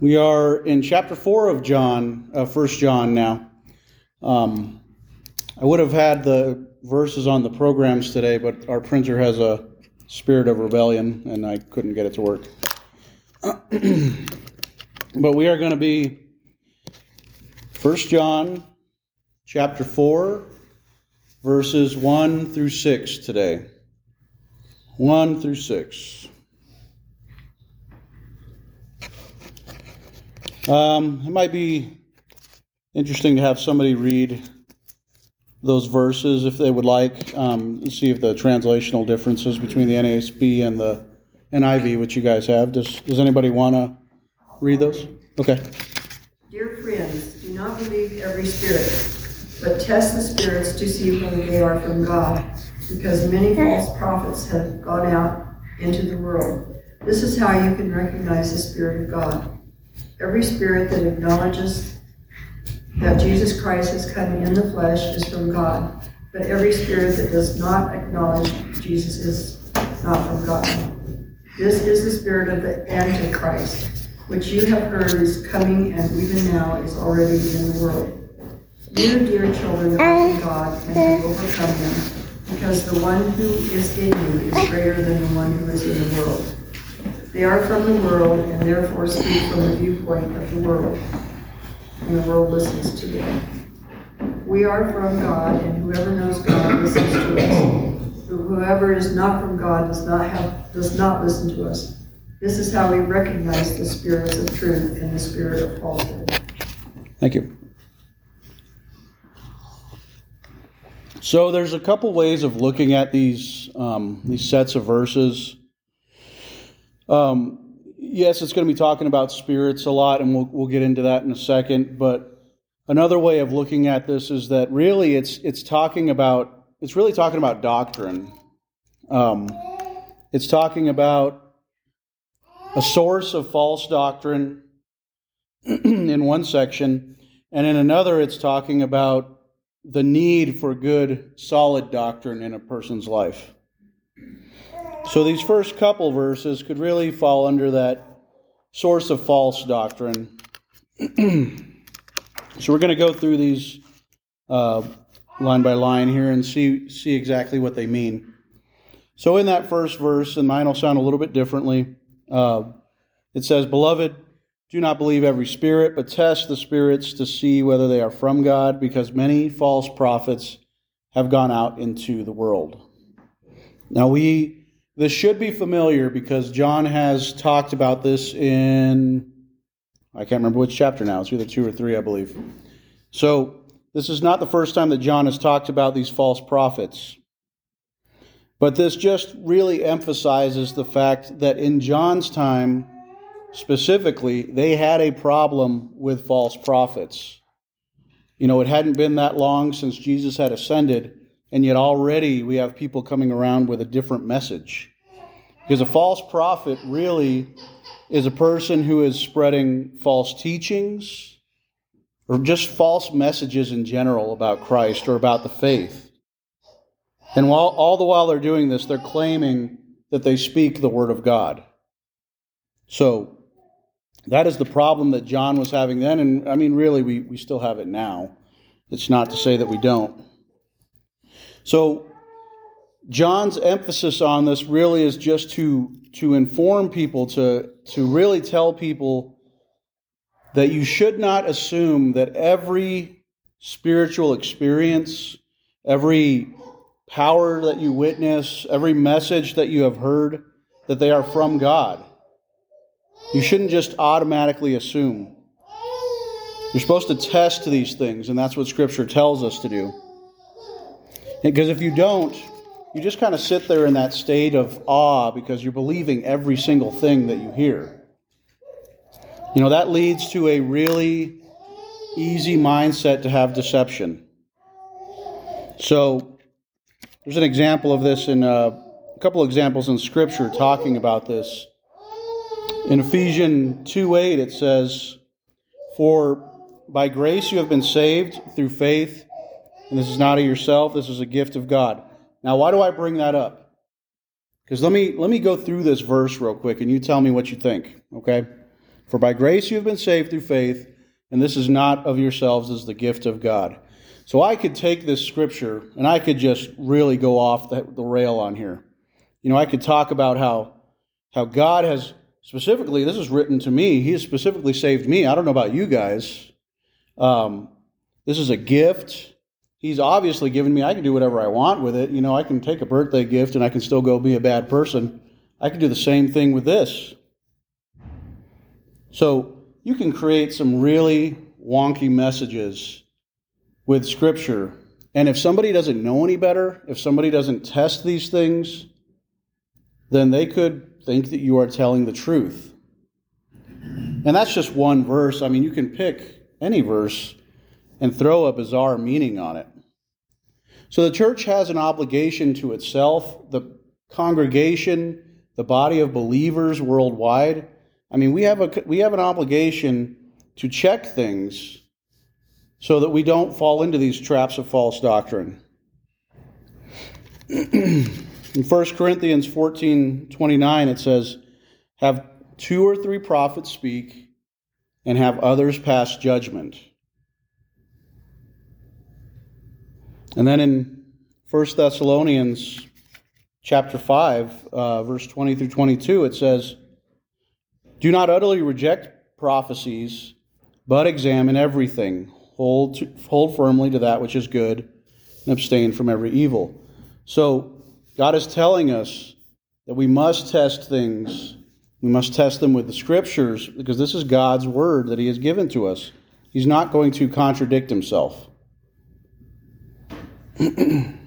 We are in chapter 4 of John, uh, 1 John now. Um, I would have had the verses on the programs today, but our printer has a spirit of rebellion and I couldn't get it to work. but we are going to be 1 John chapter 4, verses 1 through 6 today. 1 through 6. Um, it might be interesting to have somebody read those verses if they would like, um, see if the translational differences between the NASB and the NIV, which you guys have. Does, does anybody want to read those? Okay. Dear friends, do not believe every spirit, but test the spirits to see whether they are from God, because many false prophets have gone out into the world. This is how you can recognize the Spirit of God. Every spirit that acknowledges that Jesus Christ has come in the flesh is from God, but every spirit that does not acknowledge Jesus is not from God. This is the spirit of the Antichrist, which you have heard is coming and even now is already in the world. You, dear children, are from God and have overcome them, because the one who is in you is greater than the one who is in the world. They are from the world and therefore speak from the viewpoint of the world, and the world listens to them. We are from God, and whoever knows God listens to us. But whoever is not from God does not have does not listen to us. This is how we recognize the spirits of truth and the spirit of falsehood. Thank you. So there's a couple ways of looking at these um, these sets of verses. Um, yes, it's going to be talking about spirits a lot, and we'll we'll get into that in a second. But another way of looking at this is that really it's it's talking about it's really talking about doctrine. Um, it's talking about a source of false doctrine in one section, and in another, it's talking about the need for good, solid doctrine in a person's life. So these first couple verses could really fall under that source of false doctrine. so we're going to go through these uh, line by line here and see see exactly what they mean. So in that first verse, and mine will sound a little bit differently. Uh, it says, "Beloved." Do not believe every spirit, but test the spirits to see whether they are from God, because many false prophets have gone out into the world. Now, we, this should be familiar because John has talked about this in, I can't remember which chapter now, it's either two or three, I believe. So, this is not the first time that John has talked about these false prophets. But this just really emphasizes the fact that in John's time, specifically, they had a problem with false prophets. You know, it hadn't been that long since Jesus had ascended, and yet already we have people coming around with a different message. Because a false prophet really is a person who is spreading false teachings or just false messages in general about Christ or about the faith. And while, all the while they're doing this, they're claiming that they speak the Word of God. So, that is the problem that John was having then, and I mean, really, we, we still have it now. It's not to say that we don't. So, John's emphasis on this really is just to, to inform people, to, to really tell people that you should not assume that every spiritual experience, every power that you witness, every message that you have heard, that they are from God. You shouldn't just automatically assume. You're supposed to test these things, and that's what Scripture tells us to do. Because if you don't, you just kind of sit there in that state of awe because you're believing every single thing that you hear. You know, that leads to a really easy mindset to have deception. So, there's an example of this in uh, a couple examples in Scripture talking about this. In Ephesians 2 8, it says, For by grace you have been saved through faith, and this is not of yourself, this is a gift of God. Now, why do I bring that up? Because let me let me go through this verse real quick and you tell me what you think, okay? For by grace you have been saved through faith, and this is not of yourselves, as the gift of God. So I could take this scripture and I could just really go off the, the rail on here. You know, I could talk about how how God has specifically, this is written to me, He has specifically saved me. I don't know about you guys. Um, this is a gift. He's obviously given me, I can do whatever I want with it. You know, I can take a birthday gift and I can still go be a bad person. I can do the same thing with this. So you can create some really wonky messages with Scripture. And if somebody doesn't know any better, if somebody doesn't test these things, then they could think that you are telling the truth. And that's just one verse. I mean, you can pick any verse and throw a bizarre meaning on it. So the church has an obligation to itself, the congregation, the body of believers worldwide. I mean, we have a we have an obligation to check things so that we don't fall into these traps of false doctrine. In 1 Corinthians 14 29, it says, Have two or three prophets speak, and have others pass judgment. And then in 1 Thessalonians chapter 5, uh, verse 20 through 22, it says, Do not utterly reject prophecies, but examine everything. Hold, to, hold firmly to that which is good, and abstain from every evil. So, God is telling us that we must test things. We must test them with the scriptures because this is God's word that He has given to us. He's not going to contradict Himself.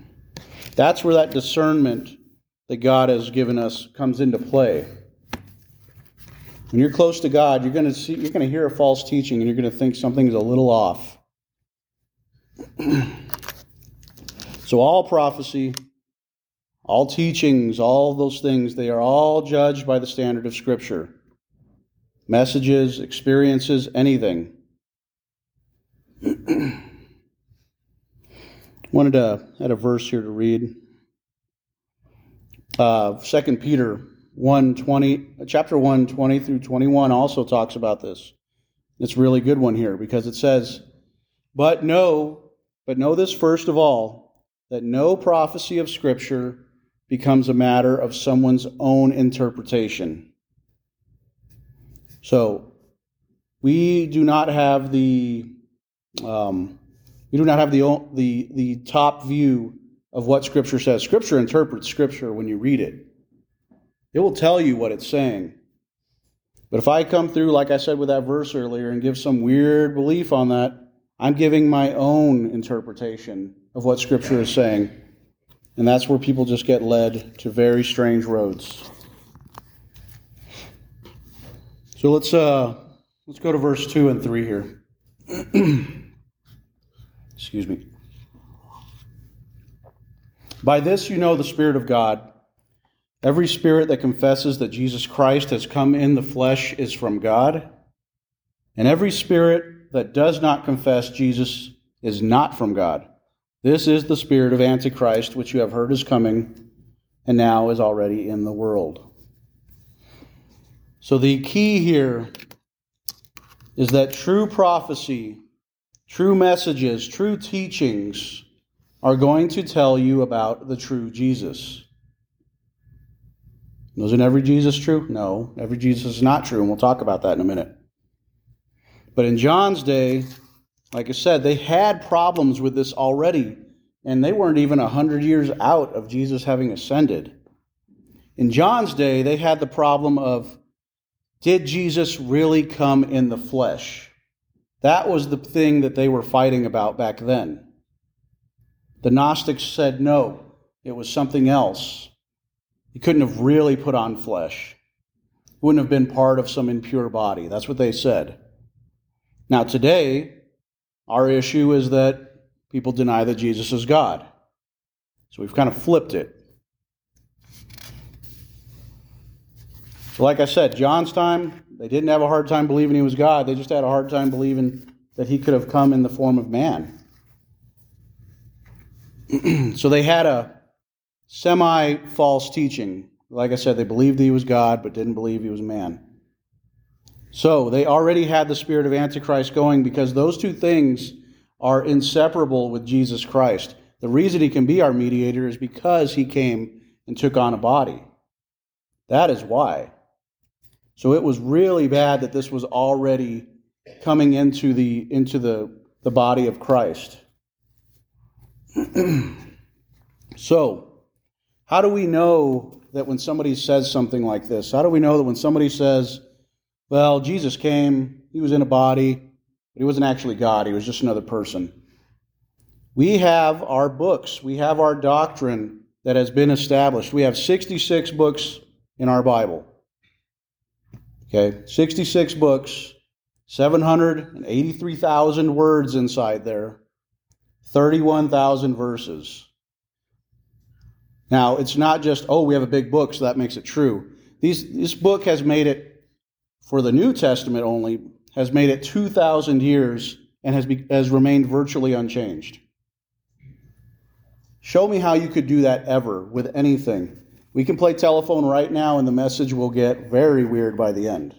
That's where that discernment that God has given us comes into play. When you're close to God, you're going to see you're going to hear a false teaching and you're going to think something's a little off. so all prophecy all teachings, all those things, they are all judged by the standard of Scripture. Messages, experiences, anything. Wanted to add a verse here to read. Uh, 2 Peter 1 20, chapter 1, 20 through 21 also talks about this. It's a really good one here because it says, But know, but know this first of all, that no prophecy of Scripture becomes a matter of someone's own interpretation. So, we do not have the um, we do not have the, the the top view of what Scripture says. Scripture interprets Scripture when you read it. It will tell you what it's saying. But if I come through, like I said with that verse earlier, and give some weird belief on that, I'm giving my own interpretation of what Scripture is saying. And that's where people just get led to very strange roads. So let's uh let's go to verse 2 and 3 here. Excuse me. By this you know the Spirit of God. Every spirit that confesses that Jesus Christ has come in the flesh is from God, and every spirit that does not confess Jesus is not from God. This is the spirit of Antichrist, which you have heard is coming and now is already in the world. So the key here is that true prophecy, true messages, true teachings are going to tell you about the true Jesus. Isn't every Jesus true? No, every Jesus is not true, and we'll talk about that in a minute. But in John's day, like I said, they had problems with this already, and they weren't even a hundred years out of Jesus having ascended. In John's day, they had the problem of did Jesus really come in the flesh? That was the thing that they were fighting about back then. The Gnostics said no, it was something else. He couldn't have really put on flesh. Wouldn't have been part of some impure body. That's what they said. Now, today, our issue is that people deny that Jesus is God. So we've kind of flipped it. So, like I said, John's time, they didn't have a hard time believing he was God. They just had a hard time believing that he could have come in the form of man. so they had a semi false teaching. Like I said, they believed he was God, but didn't believe he was man. So they already had the spirit of Antichrist going because those two things are inseparable with Jesus Christ. The reason he can be our mediator is because he came and took on a body. That is why. So it was really bad that this was already coming into the into the, the body of Christ. so, how do we know that when somebody says something like this? How do we know that when somebody says, well, Jesus came, he was in a body, but he wasn't actually God, he was just another person? We have our books, we have our doctrine that has been established. We have 66 books in our Bible. Okay, 66 books, 783,000 words inside there, 31,000 verses. Now, it's not just, oh, we have a big book, so that makes it true. These, this book has made it, for the New Testament only, has made it 2,000 years and has, be, has remained virtually unchanged. Show me how you could do that ever with anything. We can play telephone right now, and the message will get very weird by the end.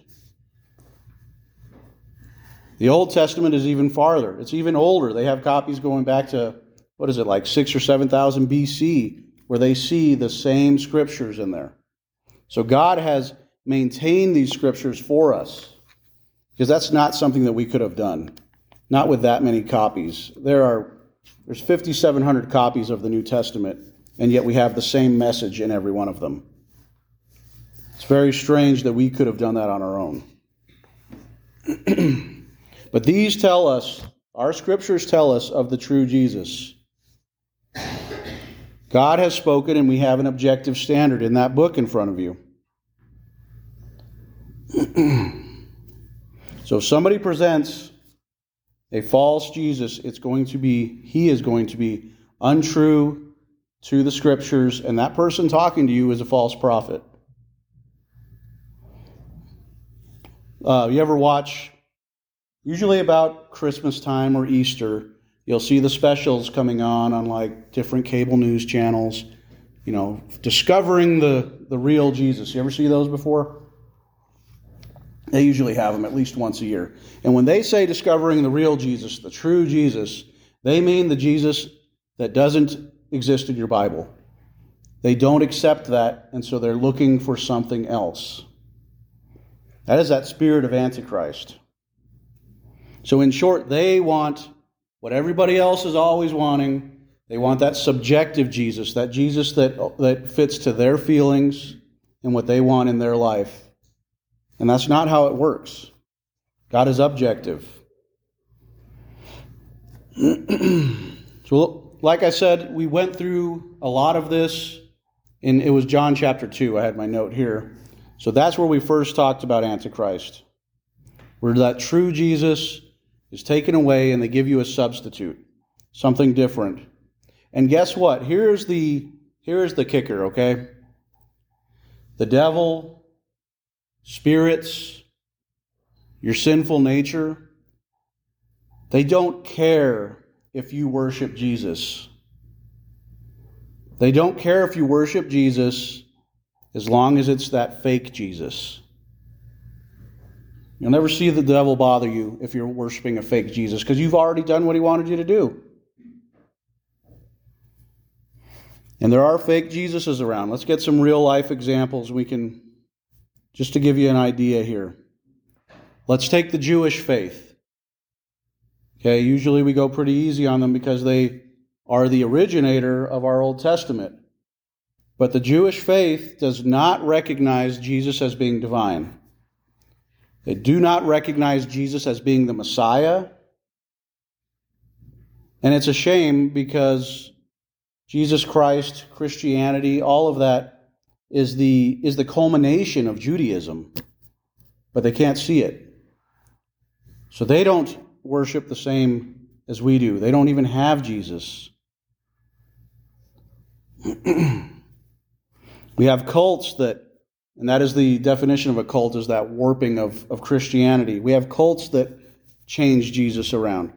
The Old Testament is even farther. It's even older. They have copies going back to, what is it, like six or 7,000 BC, where they see the same scriptures in there. So God has maintained these scriptures for us, because that's not something that we could have done. Not with that many copies. There are there's 5,700 copies of the New Testament and yet we have the same message in every one of them. It's very strange that we could have done that on our own. but these tell us, our scriptures tell us of the true Jesus. God has spoken, and we have an objective standard in that book in front of you. so if somebody presents a false Jesus, it's going to be, he is going to be untrue to the scriptures, and that person talking to you is a false prophet. Uh, you ever watch, usually about Christmas time or Easter, you'll see the specials coming on on like different cable news channels, you know, discovering the, the real Jesus. You ever see those before? They usually have them at least once a year. And when they say discovering the real Jesus, the true Jesus, they mean the Jesus that doesn't exist in your Bible. They don't accept that, and so they're looking for something else. That is that spirit of Antichrist. So, in short, they want what everybody else is always wanting. They want that subjective Jesus, that Jesus that, that fits to their feelings and what they want in their life. And that's not how it works. God is objective. so, like I said, we went through a lot of this, and it was John chapter 2. I had my note here. So that's where we first talked about Antichrist, where that true Jesus is taken away and they give you a substitute, something different. And guess what? Here's the here's the kicker, okay? The devil, spirits, your sinful nature, they don't care if you worship Jesus. They don't care if you worship Jesus as long as it's that fake Jesus. You'll never see the devil bother you if you're worshiping a fake Jesus because you've already done what he wanted you to do. And there are fake Jesuses around. Let's get some real life examples. We can, just to give you an idea here. Let's take the Jewish faith. Okay, usually we go pretty easy on them because they are the originator of our Old Testament. But the Jewish faith does not recognize Jesus as being divine. They do not recognize Jesus as being the Messiah. And it's a shame because Jesus Christ, Christianity, all of that is the, is the culmination of Judaism. But they can't see it. So they don't worship the same as we do. They don't even have Jesus. we have cults that, and that is the definition of a cult, is that warping of, of Christianity. We have cults that change Jesus around.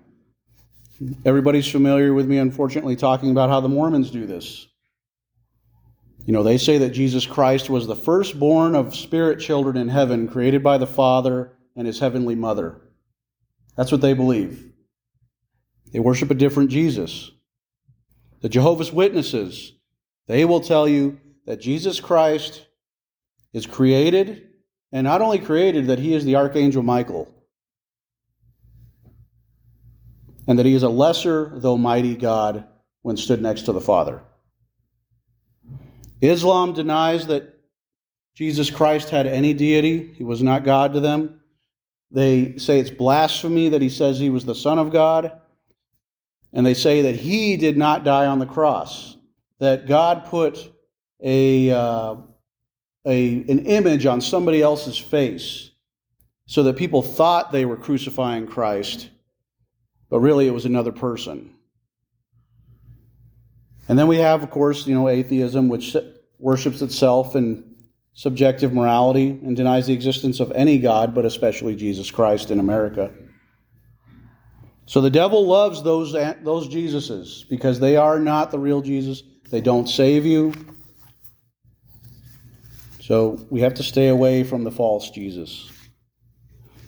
Everybody's familiar with me, unfortunately, talking about how the Mormons do this. You know, they say that Jesus Christ was the firstborn of spirit children in heaven, created by the Father and his heavenly mother. That's what they believe. They worship a different Jesus. The Jehovah's Witnesses, they will tell you that Jesus Christ is created, and not only created, that he is the Archangel Michael, and that he is a lesser, though mighty God when stood next to the Father. Islam denies that Jesus Christ had any deity, he was not God to them. They say it's blasphemy that he says he was the Son of God. And they say that he did not die on the cross, that God put a, uh, a, an image on somebody else's face so that people thought they were crucifying Christ, but really it was another person. And then we have, of course, you know, atheism, which worships itself in subjective morality and denies the existence of any God, but especially Jesus Christ in America. So the devil loves those, those Jesuses because they are not the real Jesus. They don't save you. So we have to stay away from the false Jesus.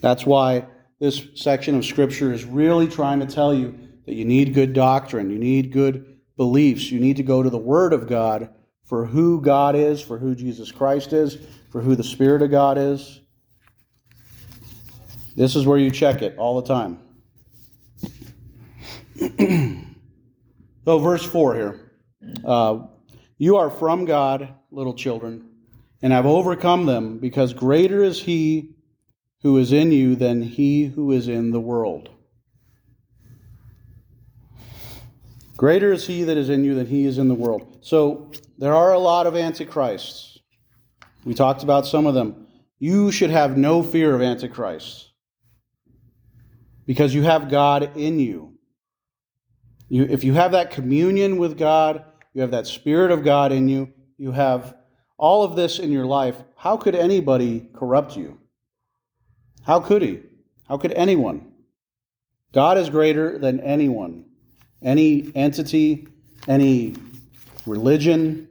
That's why this section of Scripture is really trying to tell you that you need good doctrine, you need good beliefs, you need to go to the Word of God for who God is, for who Jesus Christ is, for who the Spirit of God is. This is where you check it all the time. so, verse 4 here. Uh, you are from God, little children, and have overcome them, because greater is He who is in you than he who is in the world. Greater is he that is in you than he is in the world. So, there are a lot of antichrists. We talked about some of them. You should have no fear of antichrists because you have God in you. you. If you have that communion with God, you have that Spirit of God in you, you have all of this in your life, how could anybody corrupt you? How could he? How could anyone? God is greater than anyone, any entity, any religion,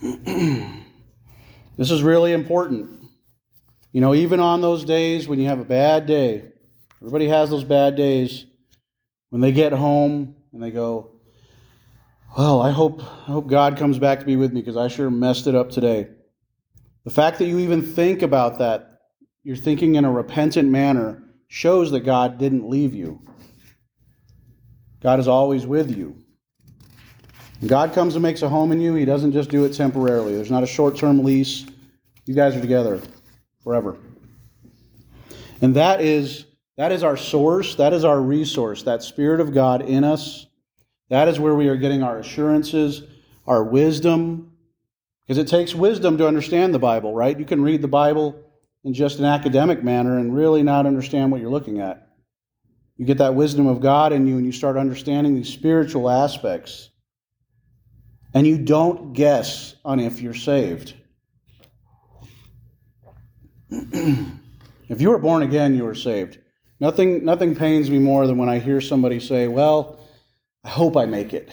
this is really important. You know, even on those days when you have a bad day, everybody has those bad days. When they get home and they go, Well, I hope, I hope God comes back to be with me because I sure messed it up today. The fact that you even think about that, you're thinking in a repentant manner, shows that God didn't leave you. God is always with you. God comes and makes a home in you, He doesn't just do it temporarily. There's not a short term lease. You guys are together forever. And that is that is our source, that is our resource, that Spirit of God in us. That is where we are getting our assurances, our wisdom. Because it takes wisdom to understand the Bible, right? You can read the Bible in just an academic manner and really not understand what you're looking at. You get that wisdom of God in you and you start understanding these spiritual aspects and you don't guess on if you're saved. if you were born again, you were saved. Nothing, nothing pains me more than when I hear somebody say, Well, I hope I make it.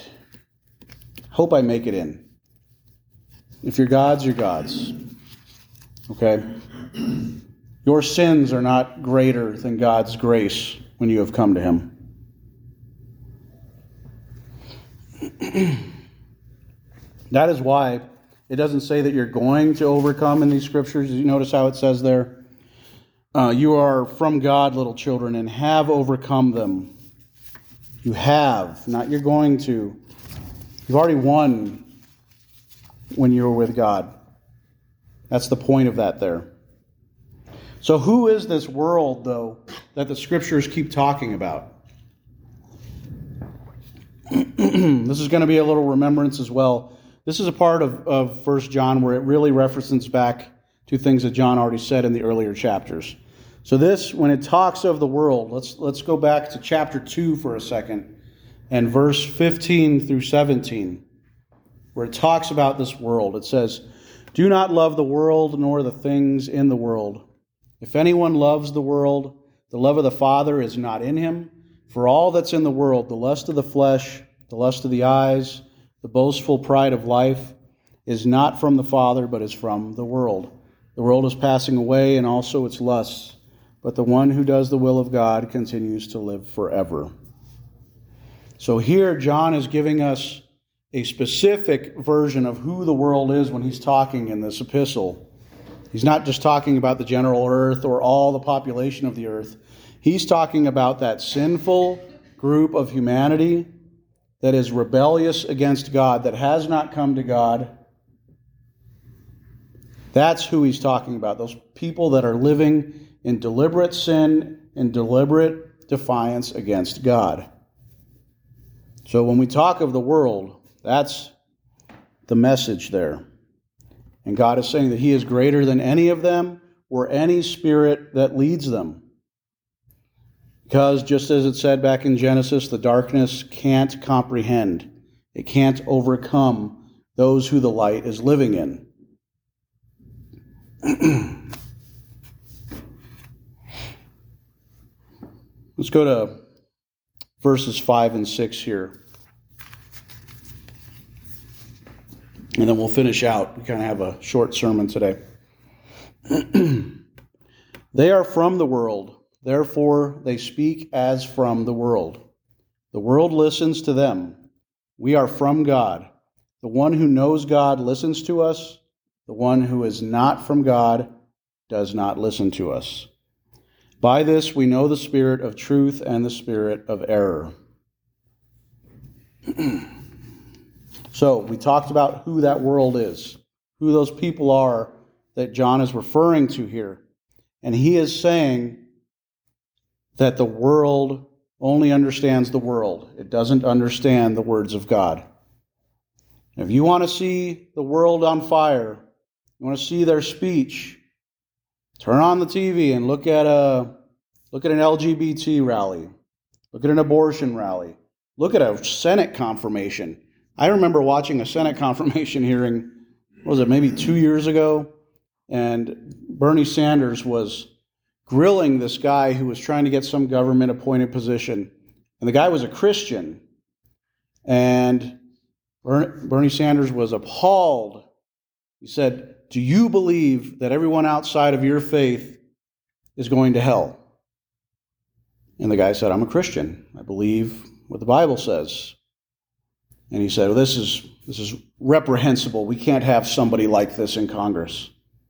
Hope I make it in. If you're God's, you're God's. Okay? Your sins are not greater than God's grace when you have come to Him. That is why it doesn't say that you're going to overcome in these scriptures. You notice how it says there? Uh, you are from God, little children, and have overcome them. You have, not you're going to. You've already won when you were with God. That's the point of that there. So, who is this world, though, that the scriptures keep talking about? this is going to be a little remembrance as well this is a part of, of 1 John where it really references back to things that John already said in the earlier chapters. So this, when it talks of the world, let's let's go back to chapter 2 for a second and verse 15 through 17, where it talks about this world. It says, Do not love the world nor the things in the world. If anyone loves the world, the love of the Father is not in him. For all that's in the world, the lust of the flesh, the lust of the eyes, the boastful pride of life is not from the Father, but is from the world. The world is passing away and also its lusts, but the one who does the will of God continues to live forever. So here, John is giving us a specific version of who the world is when he's talking in this epistle. He's not just talking about the general earth or all the population of the earth. He's talking about that sinful group of humanity that is rebellious against God, that has not come to God. That's who he's talking about. Those people that are living in deliberate sin and deliberate defiance against God. So when we talk of the world, that's the message there. And God is saying that He is greater than any of them or any spirit that leads them. Because just as it said back in Genesis, the darkness can't comprehend, it can't overcome those who the light is living in. Let's go to verses 5 and 6 here. And then we'll finish out. We kind of have a short sermon today. they are from the world, therefore they speak as from the world. The world listens to them. We are from God. The one who knows God listens to us. The one who is not from God does not listen to us. By this we know the spirit of truth and the spirit of error. so, we talked about who that world is, who those people are that John is referring to here. And he is saying that the world only understands the world, it doesn't understand the words of God. If you want to see the world on fire, you want to see their speech, Turn on the TV and look at a look at an LGBT rally. Look at an abortion rally. Look at a Senate confirmation. I remember watching a Senate confirmation hearing, was it maybe two years ago? And Bernie Sanders was grilling this guy who was trying to get some government appointed position. And the guy was a Christian. And Bernie Sanders was appalled. He said, do you believe that everyone outside of your faith is going to hell? And the guy said, I'm a Christian. I believe what the Bible says. And he said, well, this is this is reprehensible. We can't have somebody like this in Congress.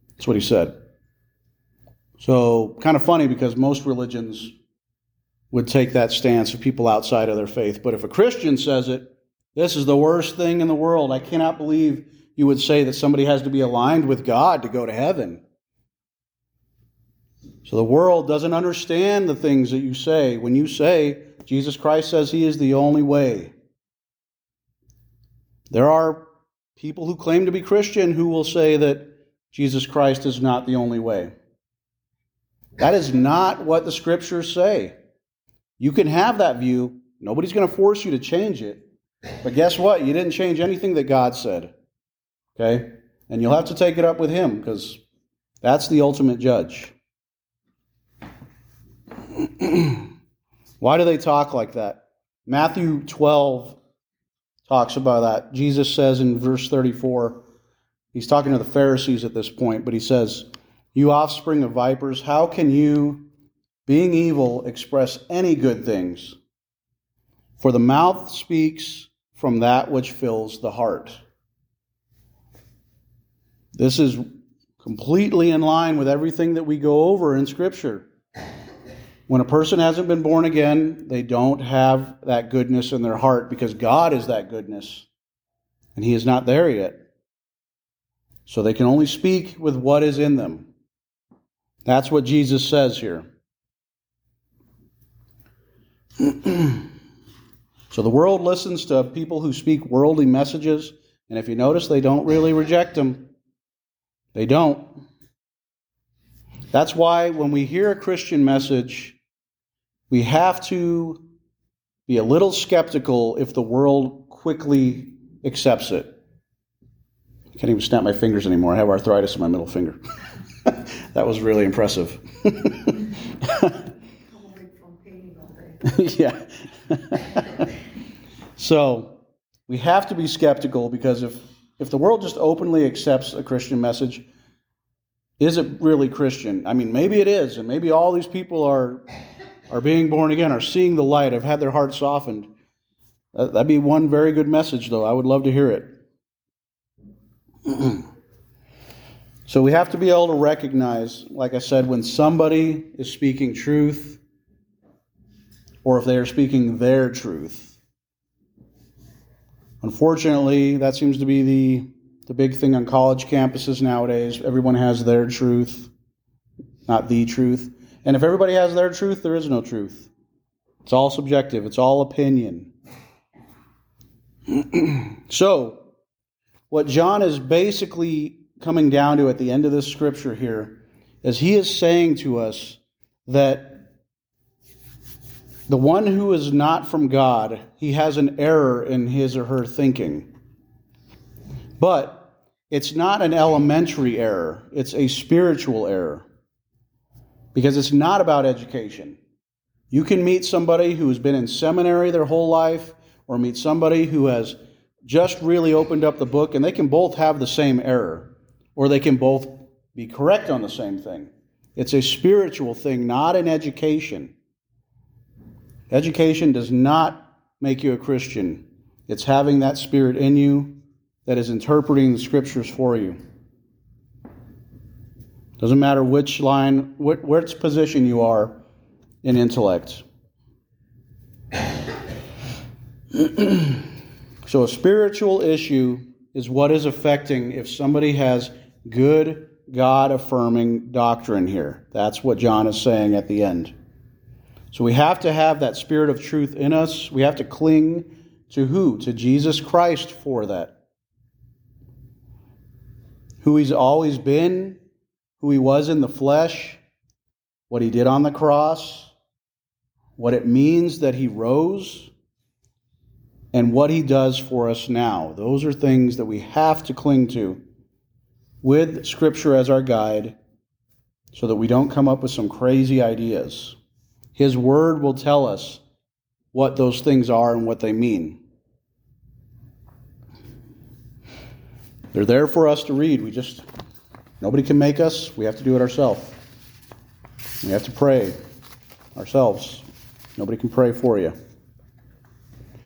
That's what he said. So kind of funny because most religions would take that stance of people outside of their faith. But if a Christian says it, this is the worst thing in the world. I cannot believe you would say that somebody has to be aligned with God to go to heaven. So the world doesn't understand the things that you say. When you say Jesus Christ says he is the only way, there are people who claim to be Christian who will say that Jesus Christ is not the only way. That is not what the scriptures say. You can have that view. Nobody's going to force you to change it. But guess what? You didn't change anything that God said. Okay? And you'll have to take it up with him because that's the ultimate judge. Why do they talk like that? Matthew 12 talks about that. Jesus says in verse 34, he's talking to the Pharisees at this point, but he says, You offspring of vipers, how can you, being evil, express any good things? For the mouth speaks from that which fills the heart. This is completely in line with everything that we go over in Scripture. When a person hasn't been born again, they don't have that goodness in their heart because God is that goodness, and He is not there yet. So they can only speak with what is in them. That's what Jesus says here. so the world listens to people who speak worldly messages, and if you notice, they don't really reject them. They don't. That's why when we hear a Christian message, we have to be a little skeptical if the world quickly accepts it. I can't even snap my fingers anymore. I have arthritis in my middle finger. that was really impressive. yeah. so we have to be skeptical because if if the world just openly accepts a Christian message, is it really Christian? I mean, maybe it is, and maybe all these people are are being born again, are seeing the light, have had their hearts softened. Uh, that'd be one very good message, though. I would love to hear it. so we have to be able to recognize, like I said, when somebody is speaking truth or if they are speaking their truth. Unfortunately, that seems to be the, the big thing on college campuses nowadays. Everyone has their truth, not the truth. And if everybody has their truth, there is no truth. It's all subjective, it's all opinion. so, what John is basically coming down to at the end of this scripture here is he is saying to us that the one who is not from God, he has an error in his or her thinking. But it's not an elementary error, it's a spiritual error. Because it's not about education. You can meet somebody who has been in seminary their whole life, or meet somebody who has just really opened up the book, and they can both have the same error, or they can both be correct on the same thing. It's a spiritual thing, not an education. Education does not make you a Christian, it's having that spirit in you that is interpreting the scriptures for you. Doesn't matter which line, which position you are in intellect. so, a spiritual issue is what is affecting if somebody has good, God affirming doctrine here. That's what John is saying at the end. So, we have to have that spirit of truth in us. We have to cling to who? To Jesus Christ for that. Who he's always been, who he was in the flesh, what he did on the cross, what it means that he rose, and what he does for us now. Those are things that we have to cling to with Scripture as our guide so that we don't come up with some crazy ideas. His Word will tell us what those things are and what they mean. They're there for us to read. We just, nobody can make us. We have to do it ourselves. We have to pray ourselves. Nobody can pray for you.